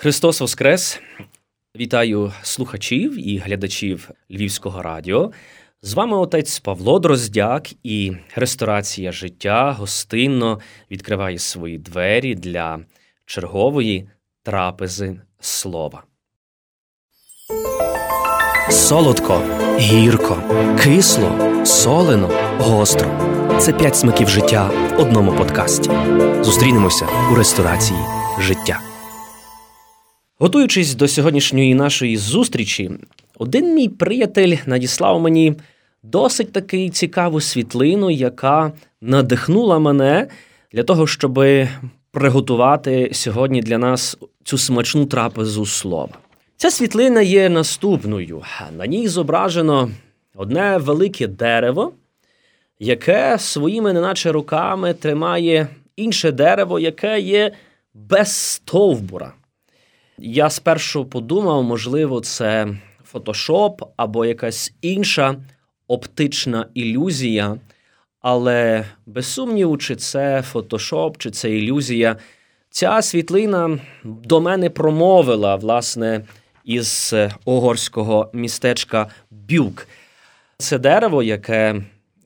Христос Воскрес! Вітаю слухачів і глядачів Львівського радіо. З вами отець Павло Дроздяк і ресторація життя гостинно відкриває свої двері для чергової трапези слова. Солодко, гірко, кисло, солено, гостро. Це п'ять смаків життя в одному подкасті. Зустрінемося у ресторації життя. Готуючись до сьогоднішньої нашої зустрічі, один мій приятель надіслав мені досить таки цікаву світлину, яка надихнула мене для того, щоб приготувати сьогодні для нас цю смачну трапезу слова. Ця світлина є наступною. На ній зображено одне велике дерево, яке своїми, неначе руками тримає інше дерево, яке є без стовбура. Я спершу подумав, можливо, це фотошоп або якась інша оптична ілюзія, але без сумніву, чи це фотошоп, чи це ілюзія. Ця світлина до мене промовила, власне, із угорського містечка Бюк. Це дерево, яке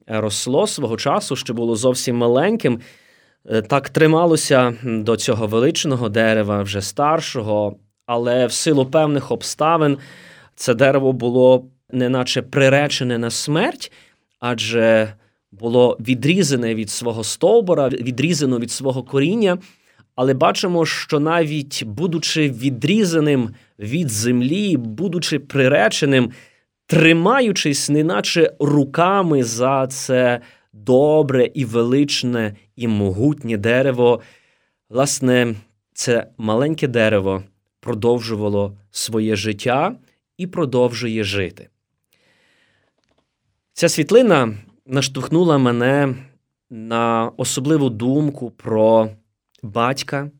росло свого часу, що було зовсім маленьким. Е, так трималося до цього величного дерева, вже старшого, але в силу певних обставин це дерево було неначе приречене на смерть, адже було відрізане від свого стовбура, відрізано від свого коріння. Але бачимо, що навіть будучи відрізаним від землі, будучи приреченим, тримаючись, неначе руками за це добре і величне і могутнє дерево, власне, це маленьке дерево продовжувало своє життя і продовжує жити. Ця світлина наштовхнула мене на особливу думку про батька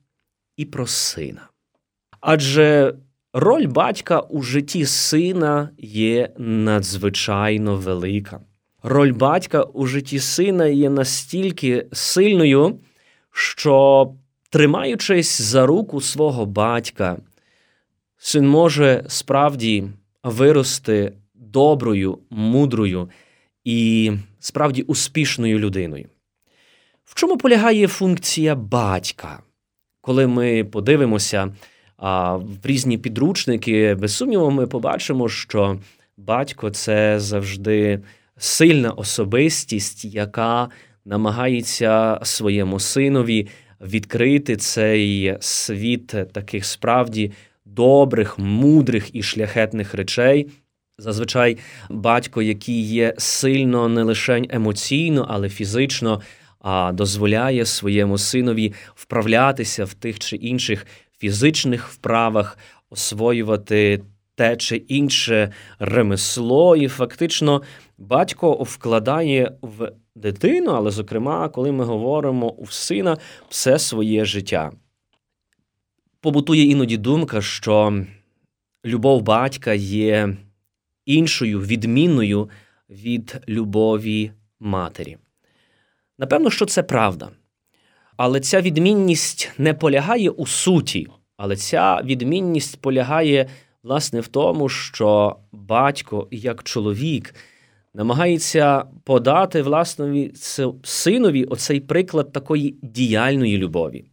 і про сина. Адже роль батька у житті сина є надзвичайно велика. Роль батька у житті сина є настільки сильною, що, тримаючись за руку свого батька, син може справді вирости доброю, мудрою і справді успішною людиною. В чому полягає функція батька? Коли ми подивимося а, в різні підручники, без сумніву, ми побачимо, що батько це завжди сильна особистість, яка намагається своєму синові відкрити цей світ таких справді добрих, мудрих і шляхетних речей. Зазвичай батько, який є сильно не лише емоційно, але фізично, а дозволяє своєму синові вправлятися в тих чи інших фізичних вправах, освоювати те чи інше ремесло, і фактично батько вкладає в дитину, але, зокрема, коли ми говоримо у сина все своє життя. Побутує іноді думка, що любов батька є іншою відмінною від любові матері. Напевно, що це правда. Але ця відмінність не полягає у суті, але ця відмінність полягає, власне, в тому, що батько, як чоловік, намагається подати власнові синові оцей приклад такої діяльної любові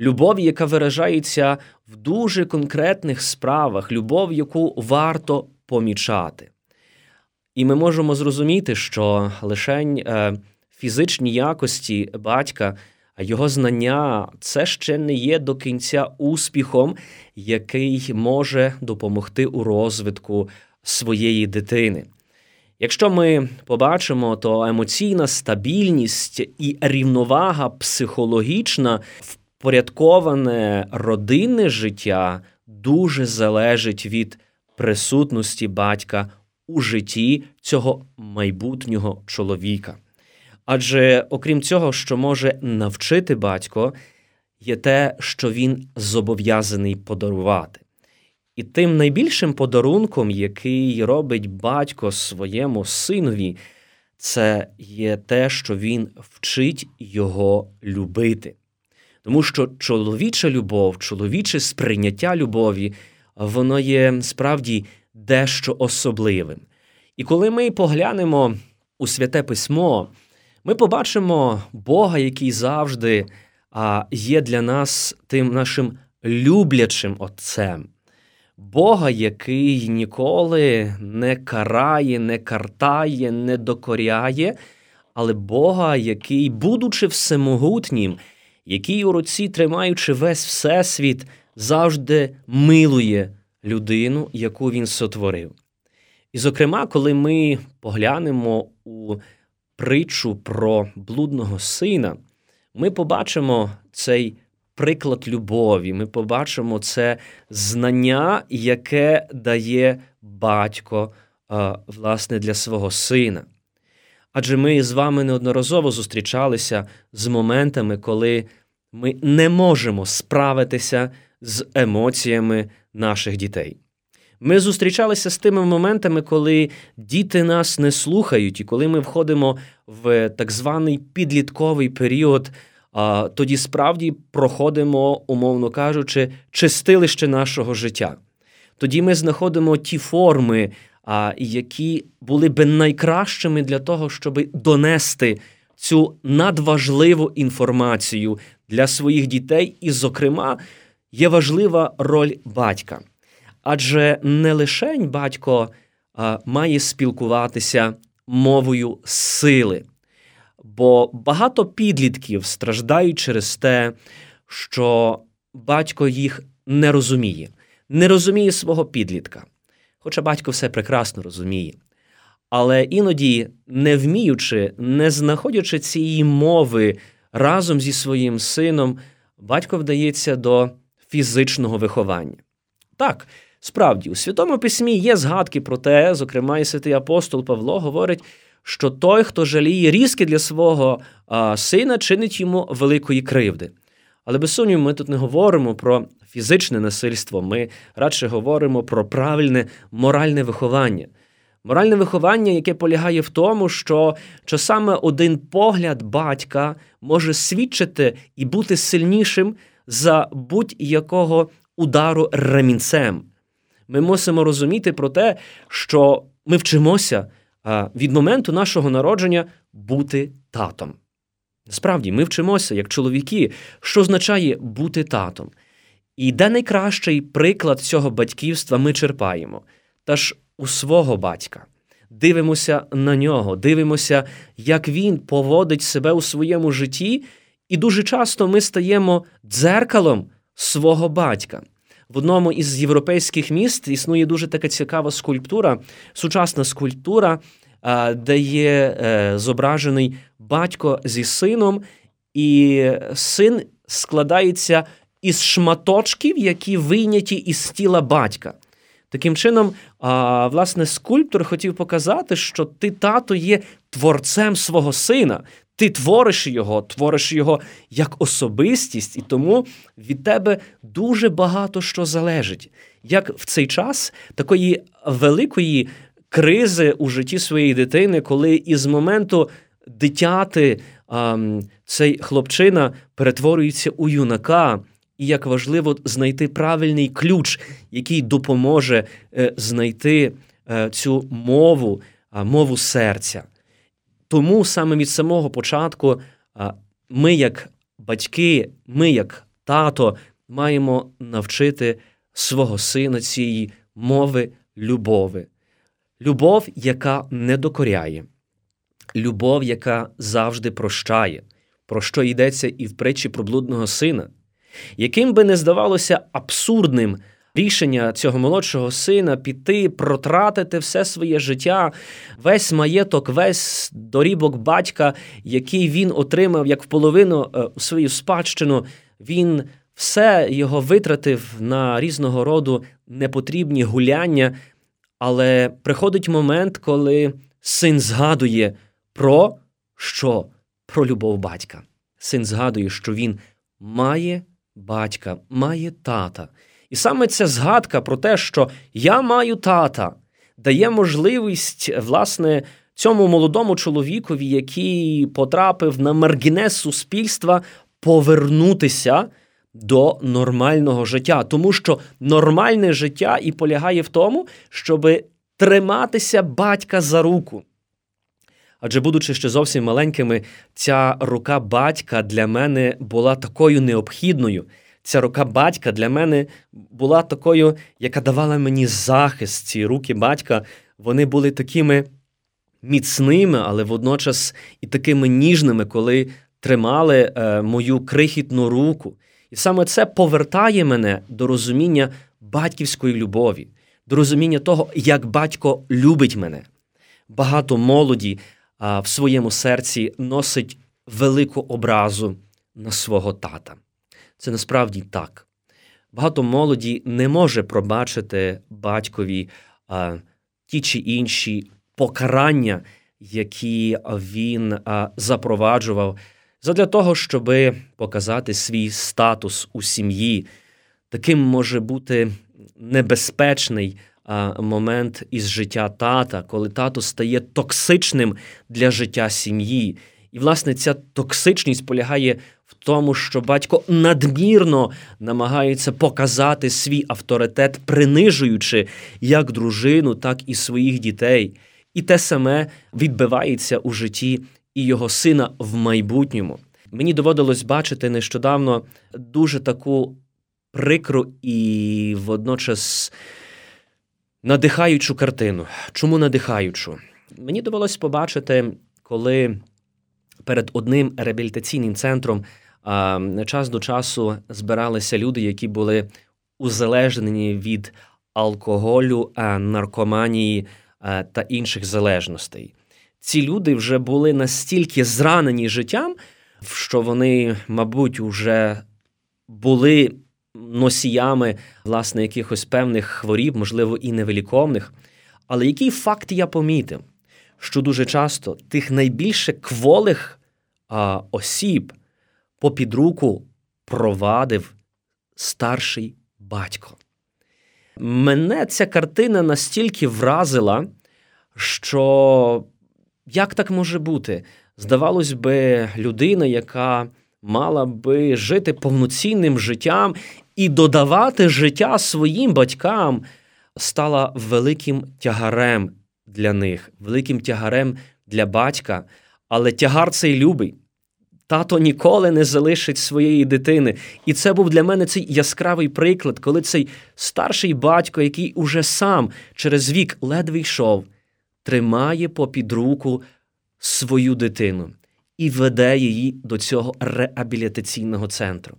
любов, яка виражається в дуже конкретних справах, любов, яку варто помічати. І ми можемо зрозуміти, що лишень е, фізичні якості батька, його знання це ще не є до кінця успіхом, який може допомогти у розвитку своєї дитини. Якщо ми побачимо, то емоційна стабільність і рівновага психологічна впорядковане родинне життя дуже залежить від присутності батька у житті цього майбутнього чоловіка. Адже, окрім цього, що може навчити батько, є те, що він зобов'язаний подарувати. І тим найбільшим подарунком, який робить батько своєму синові, це є те, що він вчить його любити. Тому що чоловіча любов, чоловіче сприйняття любові, воно є справді дещо особливим. І коли ми поглянемо у святе письмо, ми побачимо Бога, який завжди є для нас тим нашим люблячим Отцем. Бога, який ніколи не карає, не картає, не докоряє, але Бога, який, будучи всемогутнім, який у руці, тримаючи весь Всесвіт, завжди милує людину, яку він сотворив. І, зокрема, коли ми поглянемо у притчу про блудного сина, ми побачимо цей приклад любові, ми побачимо це знання, яке дає батько власне, для свого сина. Адже ми з вами неодноразово зустрічалися з моментами, коли ми не можемо справитися з емоціями наших дітей. Ми зустрічалися з тими моментами, коли діти нас не слухають, і коли ми входимо в так званий підлітковий період, тоді справді проходимо, умовно кажучи, чистилище нашого життя. Тоді ми знаходимо ті форми, які були би найкращими для того, щоб донести цю надважливу інформацію для своїх дітей, і, зокрема, є важлива роль батька. Адже не лишень батько має спілкуватися мовою сили, бо багато підлітків страждають через те, що батько їх не розуміє, не розуміє свого підлітка. Хоча батько все прекрасно розуміє. Але іноді, не вміючи, не знаходячи цієї мови разом зі своїм сином, батько вдається до фізичного виховання. Так, справді, у Святому Письмі є згадки про те, зокрема, і святий апостол Павло говорить, що той, хто жаліє різки для свого а, сина, чинить йому великої кривди. Але без сумніву, ми тут не говоримо про фізичне насильство, ми радше говоримо про правильне моральне виховання. Моральне виховання, яке полягає в тому, що часами один погляд батька може свідчити і бути сильнішим за будь-якого удару ремінцем. Ми мусимо розуміти про те, що ми вчимося від моменту нашого народження бути татом. Справді, ми вчимося, як чоловіки, що означає бути татом. І де найкращий приклад цього батьківства ми черпаємо, та ж у свого батька. Дивимося на нього, дивимося, як він поводить себе у своєму житті, і дуже часто ми стаємо дзеркалом свого батька. В одному із європейських міст існує дуже така цікава скульптура, сучасна скульптура, де є е, зображений батько зі сином, і син складається із шматочків, які вийняті із тіла батька. Таким чином, власне, скульптор хотів показати, що ти, тато, є творцем свого сина. Ти твориш його, твориш його як особистість, і тому від тебе дуже багато що залежить. Як в цей час такої великої кризи у житті своєї дитини, коли із моменту дитяти цей хлопчина перетворюється у юнака, і як важливо знайти правильний ключ, який допоможе е, знайти е, цю мову, мову серця. Тому саме від самого початку ми, як батьки, ми, як тато, маємо навчити свого сина цієї мови любови. Любов, яка не докоряє, любов, яка завжди прощає, про що йдеться і в притчі про блудного сина. Яким би не здавалося абсурдним рішення цього молодшого сина піти, протратити все своє життя, весь маєток, весь дорібок батька, який він отримав як в половину е, свою спадщину, він все його витратив на різного роду непотрібні гуляння. Але приходить момент, коли син згадує про що? Про любов батька. Син згадує, що він має батька, має тата. І саме ця згадка про те, що я маю тата, дає можливість, власне, цьому молодому чоловікові, який потрапив на маргінез суспільства, повернутися до нормального життя, тому що нормальне життя і полягає в тому, щоб триматися батька за руку. Адже, будучи ще зовсім маленькими, ця рука батька для мене була такою необхідною. Ця рука батька для мене була такою, яка давала мені захист. Ці руки батька вони були такими міцними, але водночас і такими ніжними, коли тримали е, мою крихітну руку. І саме це повертає мене до розуміння батьківської любові, до розуміння того, як батько любить мене. Багато молоді в своєму серці носить велику образу на свого тата. Це насправді так. Багато молоді не може пробачити батькові а, ті чи інші покарання, які він а, запроваджував задля того, щоб показати свій статус у сім'ї. Таким може бути небезпечний а, момент із життя тата, коли тато стає токсичним для життя сім'ї. І, власне, ця токсичність полягає в тому, що батько надмірно намагається показати свій авторитет, принижуючи як дружину, так і своїх дітей. І те саме відбивається у житті і його сина в майбутньому. Мені доводилось бачити нещодавно дуже таку прикру і водночас надихаючу картину. Чому надихаючу? Мені довелось побачити, коли перед одним реабілітаційним центром час до часу збиралися люди, які були узалежнені від алкоголю, наркоманії та інших залежностей ці люди вже були настільки зранені життям, що вони, мабуть, вже були носіями власне якихось певних хворіб, можливо, і невеликовних. Але який факт я помітив? Що дуже часто тих найбільше кволих а, осіб попід руку провадив старший батько. Мене ця картина настільки вразила, що як так може бути? Здавалось би, людина, яка мала би жити повноцінним життям і додавати життя своїм батькам, стала великим тягарем для них, великим тягарем для батька. Але тягар цей любий. Тато ніколи не залишить своєї дитини. І це був для мене цей яскравий приклад, коли цей старший батько, який уже сам через вік ледве йшов, тримає попід руку свою дитину і веде її до цього реабілітаційного центру.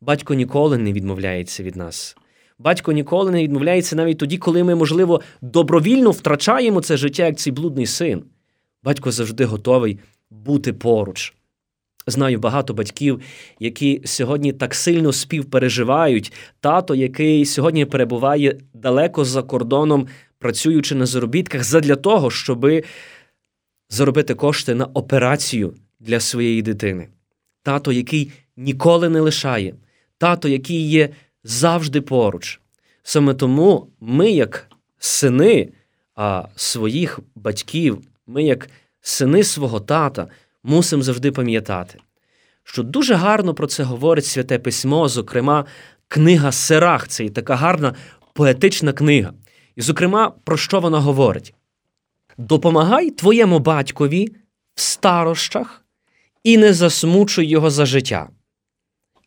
Батько ніколи не відмовляється від нас. Батько ніколи не відмовляється навіть тоді, коли ми, можливо, добровільно втрачаємо це життя, як цей блудний син. Батько завжди готовий бути поруч. Знаю багато батьків, які сьогодні так сильно співпереживають тато, який сьогодні перебуває далеко за кордоном, працюючи на заробітках, задля того, щоби заробити кошти на операцію для своєї дитини. Тато, який ніколи не лишає, тато, який є завжди поруч. Саме тому ми, як сини а своїх батьків, ми, як сини свого тата, мусимо завжди пам'ятати, що дуже гарно про це говорить святе письмо, зокрема, книга Серах, це і така гарна поетична книга. І, зокрема, про що вона говорить? Допомагай твоєму батькові в старощах і не засмучуй його за життя.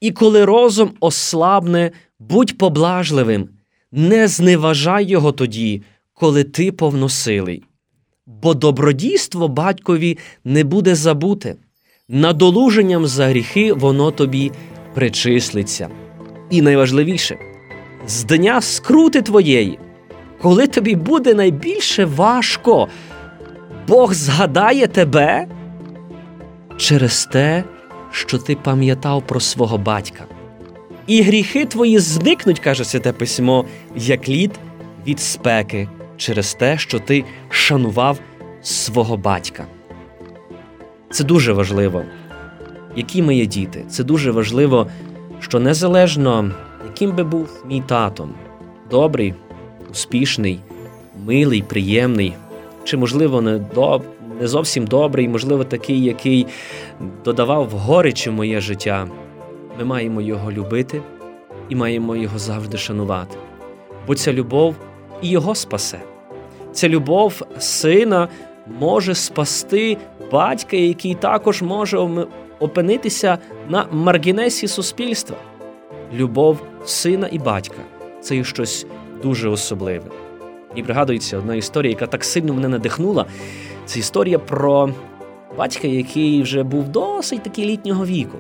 І коли розум ослабне, будь поблажливим, не зневажай його тоді, коли ти повносилий. Бо добродійство батькові не буде забуте, надолуженням за гріхи воно тобі причислиться. І найважливіше з дня скрути твоєї коли тобі буде найбільше важко, Бог згадає тебе через те, що ти пам'ятав про свого батька. І гріхи твої зникнуть, каже Святе Письмо, як лід від спеки, через те, що ти шанував свого батька. Це дуже важливо, які ми є діти. Це дуже важливо, що незалежно, яким би був мій татом, добрий успішний, милий, приємний, чи, можливо, не, до, не зовсім добрий, можливо, такий, який додавав горечі моє життя, ми маємо його любити і маємо його завжди шанувати. Бо ця любов і його спасе. Ця любов сина може спасти батька, який також може опинитися на маргінесі суспільства. Любов сина і батька це є щось дуже особливе. І пригадується одна історія, яка так сильно мене надихнула. Це історія про батька, який вже був досить таки літнього віку,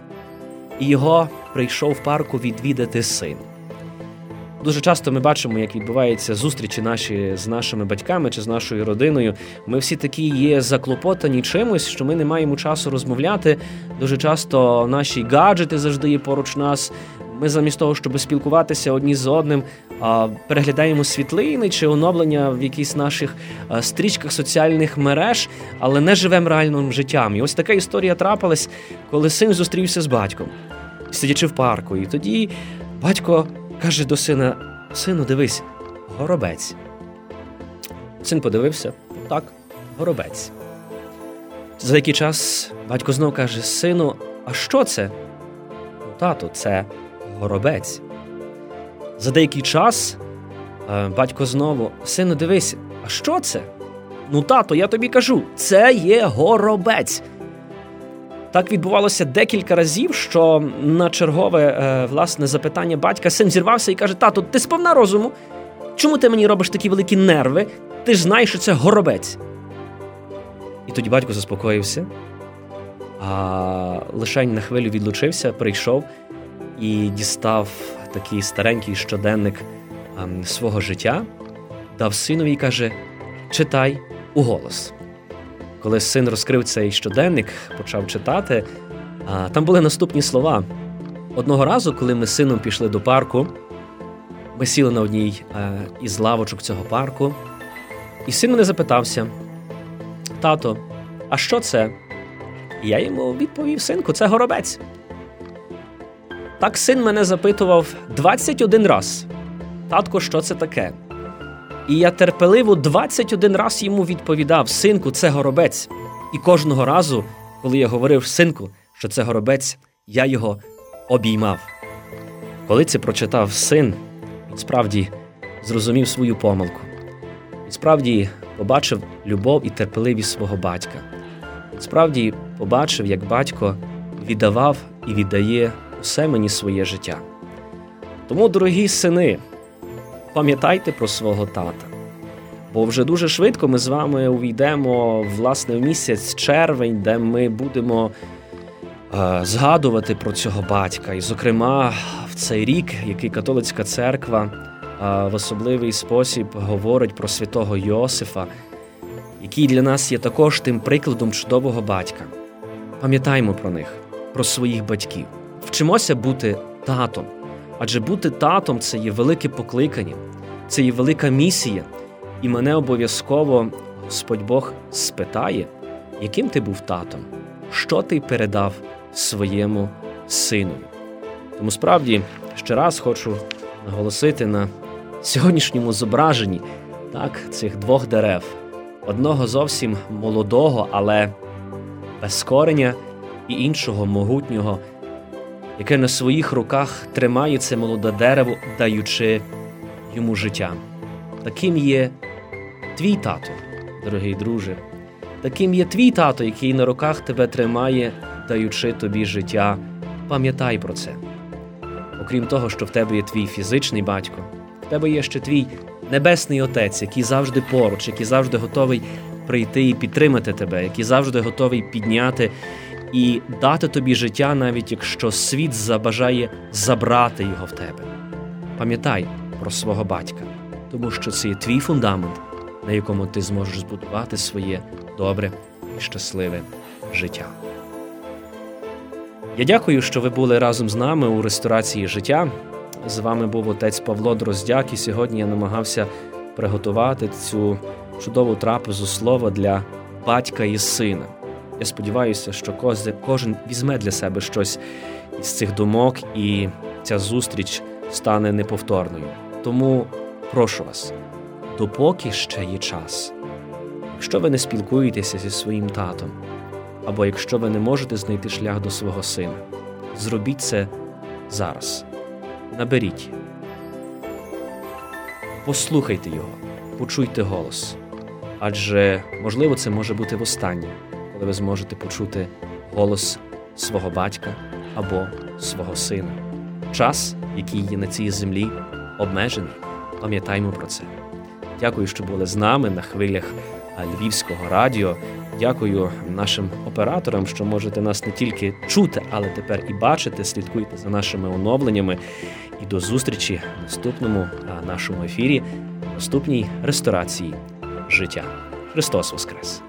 і його прийшов в парку відвідати син. Дуже часто ми бачимо, як відбуваються зустрічі наші з нашими батьками чи з нашою родиною. Ми всі такі є заклопотані чимось, що ми не маємо часу розмовляти. Дуже часто наші гаджети завжди є поруч нас. Ми замість того, щоб спілкуватися одні з одним, переглядаємо світлини чи оновлення в якихось наших стрічках соціальних мереж, але не живемо реальним життям. І ось така історія трапилась, коли син зустрівся з батьком, сидячи в парку. І тоді батько каже до сина: Сину, дивись, горобець. Син подивився, так, горобець. За деякий час батько знов каже: Сину, а що це? Ну, тату, це горобець. За деякий час е, батько знову, сину, дивись, а що це? Ну, тато, я тобі кажу, це є горобець. Так відбувалося декілька разів, що на чергове е, власне запитання батька син зірвався і каже: Тато, ти сповна розуму? Чому ти мені робиш такі великі нерви? Ти ж знаєш, що це горобець. І тоді батько заспокоївся, а лишень на хвилю відлучився, прийшов і дістав такий старенький щоденник ем, свого життя, дав синові і каже: Читай у голос. Коли син розкрив цей щоденник, почав читати, там були наступні слова. Одного разу, коли ми з сином пішли до парку, ми сіли на одній е, із лавочок цього парку, і син мене запитався: Тато, а що це? І я йому відповів: синку, це горобець. Так син мене запитував 21 раз. Татко, що це таке? І я терпеливо 21 раз йому відповідав: Синку, це горобець. І кожного разу, коли я говорив синку, що це горобець, я його обіймав. Коли це прочитав син, він справді зрозумів свою помилку. Він справді побачив любов і терпеливість свого батька. Він справді побачив, як батько віддавав і віддає усе мені своє життя. Тому, дорогі сини, пам'ятайте про свого тата. Бо вже дуже швидко ми з вами увійдемо власне в місяць червень, де ми будемо е, згадувати про цього батька. І, зокрема, в цей рік, який католицька церква е, в особливий спосіб говорить про святого Йосифа, який для нас є також тим прикладом чудового батька. Пам'ятаємо про них, про своїх батьків. Вчимося бути татом. Адже бути татом це є велике покликання, це є велика місія, і мене обов'язково Господь Бог спитає, яким ти був татом, що ти передав своєму синові. Тому справді ще раз хочу наголосити на сьогоднішньому зображенні так, цих двох дерев, одного зовсім молодого, але без кореня, і іншого могутнього яке на своїх руках тримає це молоде дерево, даючи йому життя. Таким є твій тато, дорогий друже, таким є твій тато, який на руках тебе тримає, даючи тобі життя. Пам'ятай про це. Окрім того, що в тебе є твій фізичний батько, в тебе є ще твій небесний отець, який завжди поруч, який завжди готовий прийти і підтримати тебе, який завжди готовий підняти і дати тобі життя, навіть якщо світ забажає забрати його в тебе. Пам'ятай про свого батька, тому що це є твій фундамент, на якому ти зможеш збудувати своє добре і щасливе життя. Я дякую, що ви були разом з нами у ресторації життя. З вами був отець Павло Дроздяк, і сьогодні я намагався приготувати цю чудову трапезу слова для батька і сина. Я сподіваюся, що кожен візьме для себе щось із цих думок, і ця зустріч стане неповторною. Тому прошу вас, допоки ще є час, Якщо ви не спілкуєтеся зі своїм татом, або якщо ви не можете знайти шлях до свого сина, зробіть це зараз. Наберіть, послухайте його, почуйте голос. Адже, можливо, це може бути востаннє, коли ви зможете почути голос свого батька або свого сина. Час, який є на цій землі, обмежений. Пам'ятаймо про це. Дякую, що були з нами на хвилях Львівського радіо. Дякую нашим операторам, що можете нас не тільки чути, але тепер і бачити. Слідкуйте за нашими оновленнями. І до зустрічі в наступному нашому ефірі, наступній ресторації життя. Христос Воскрес!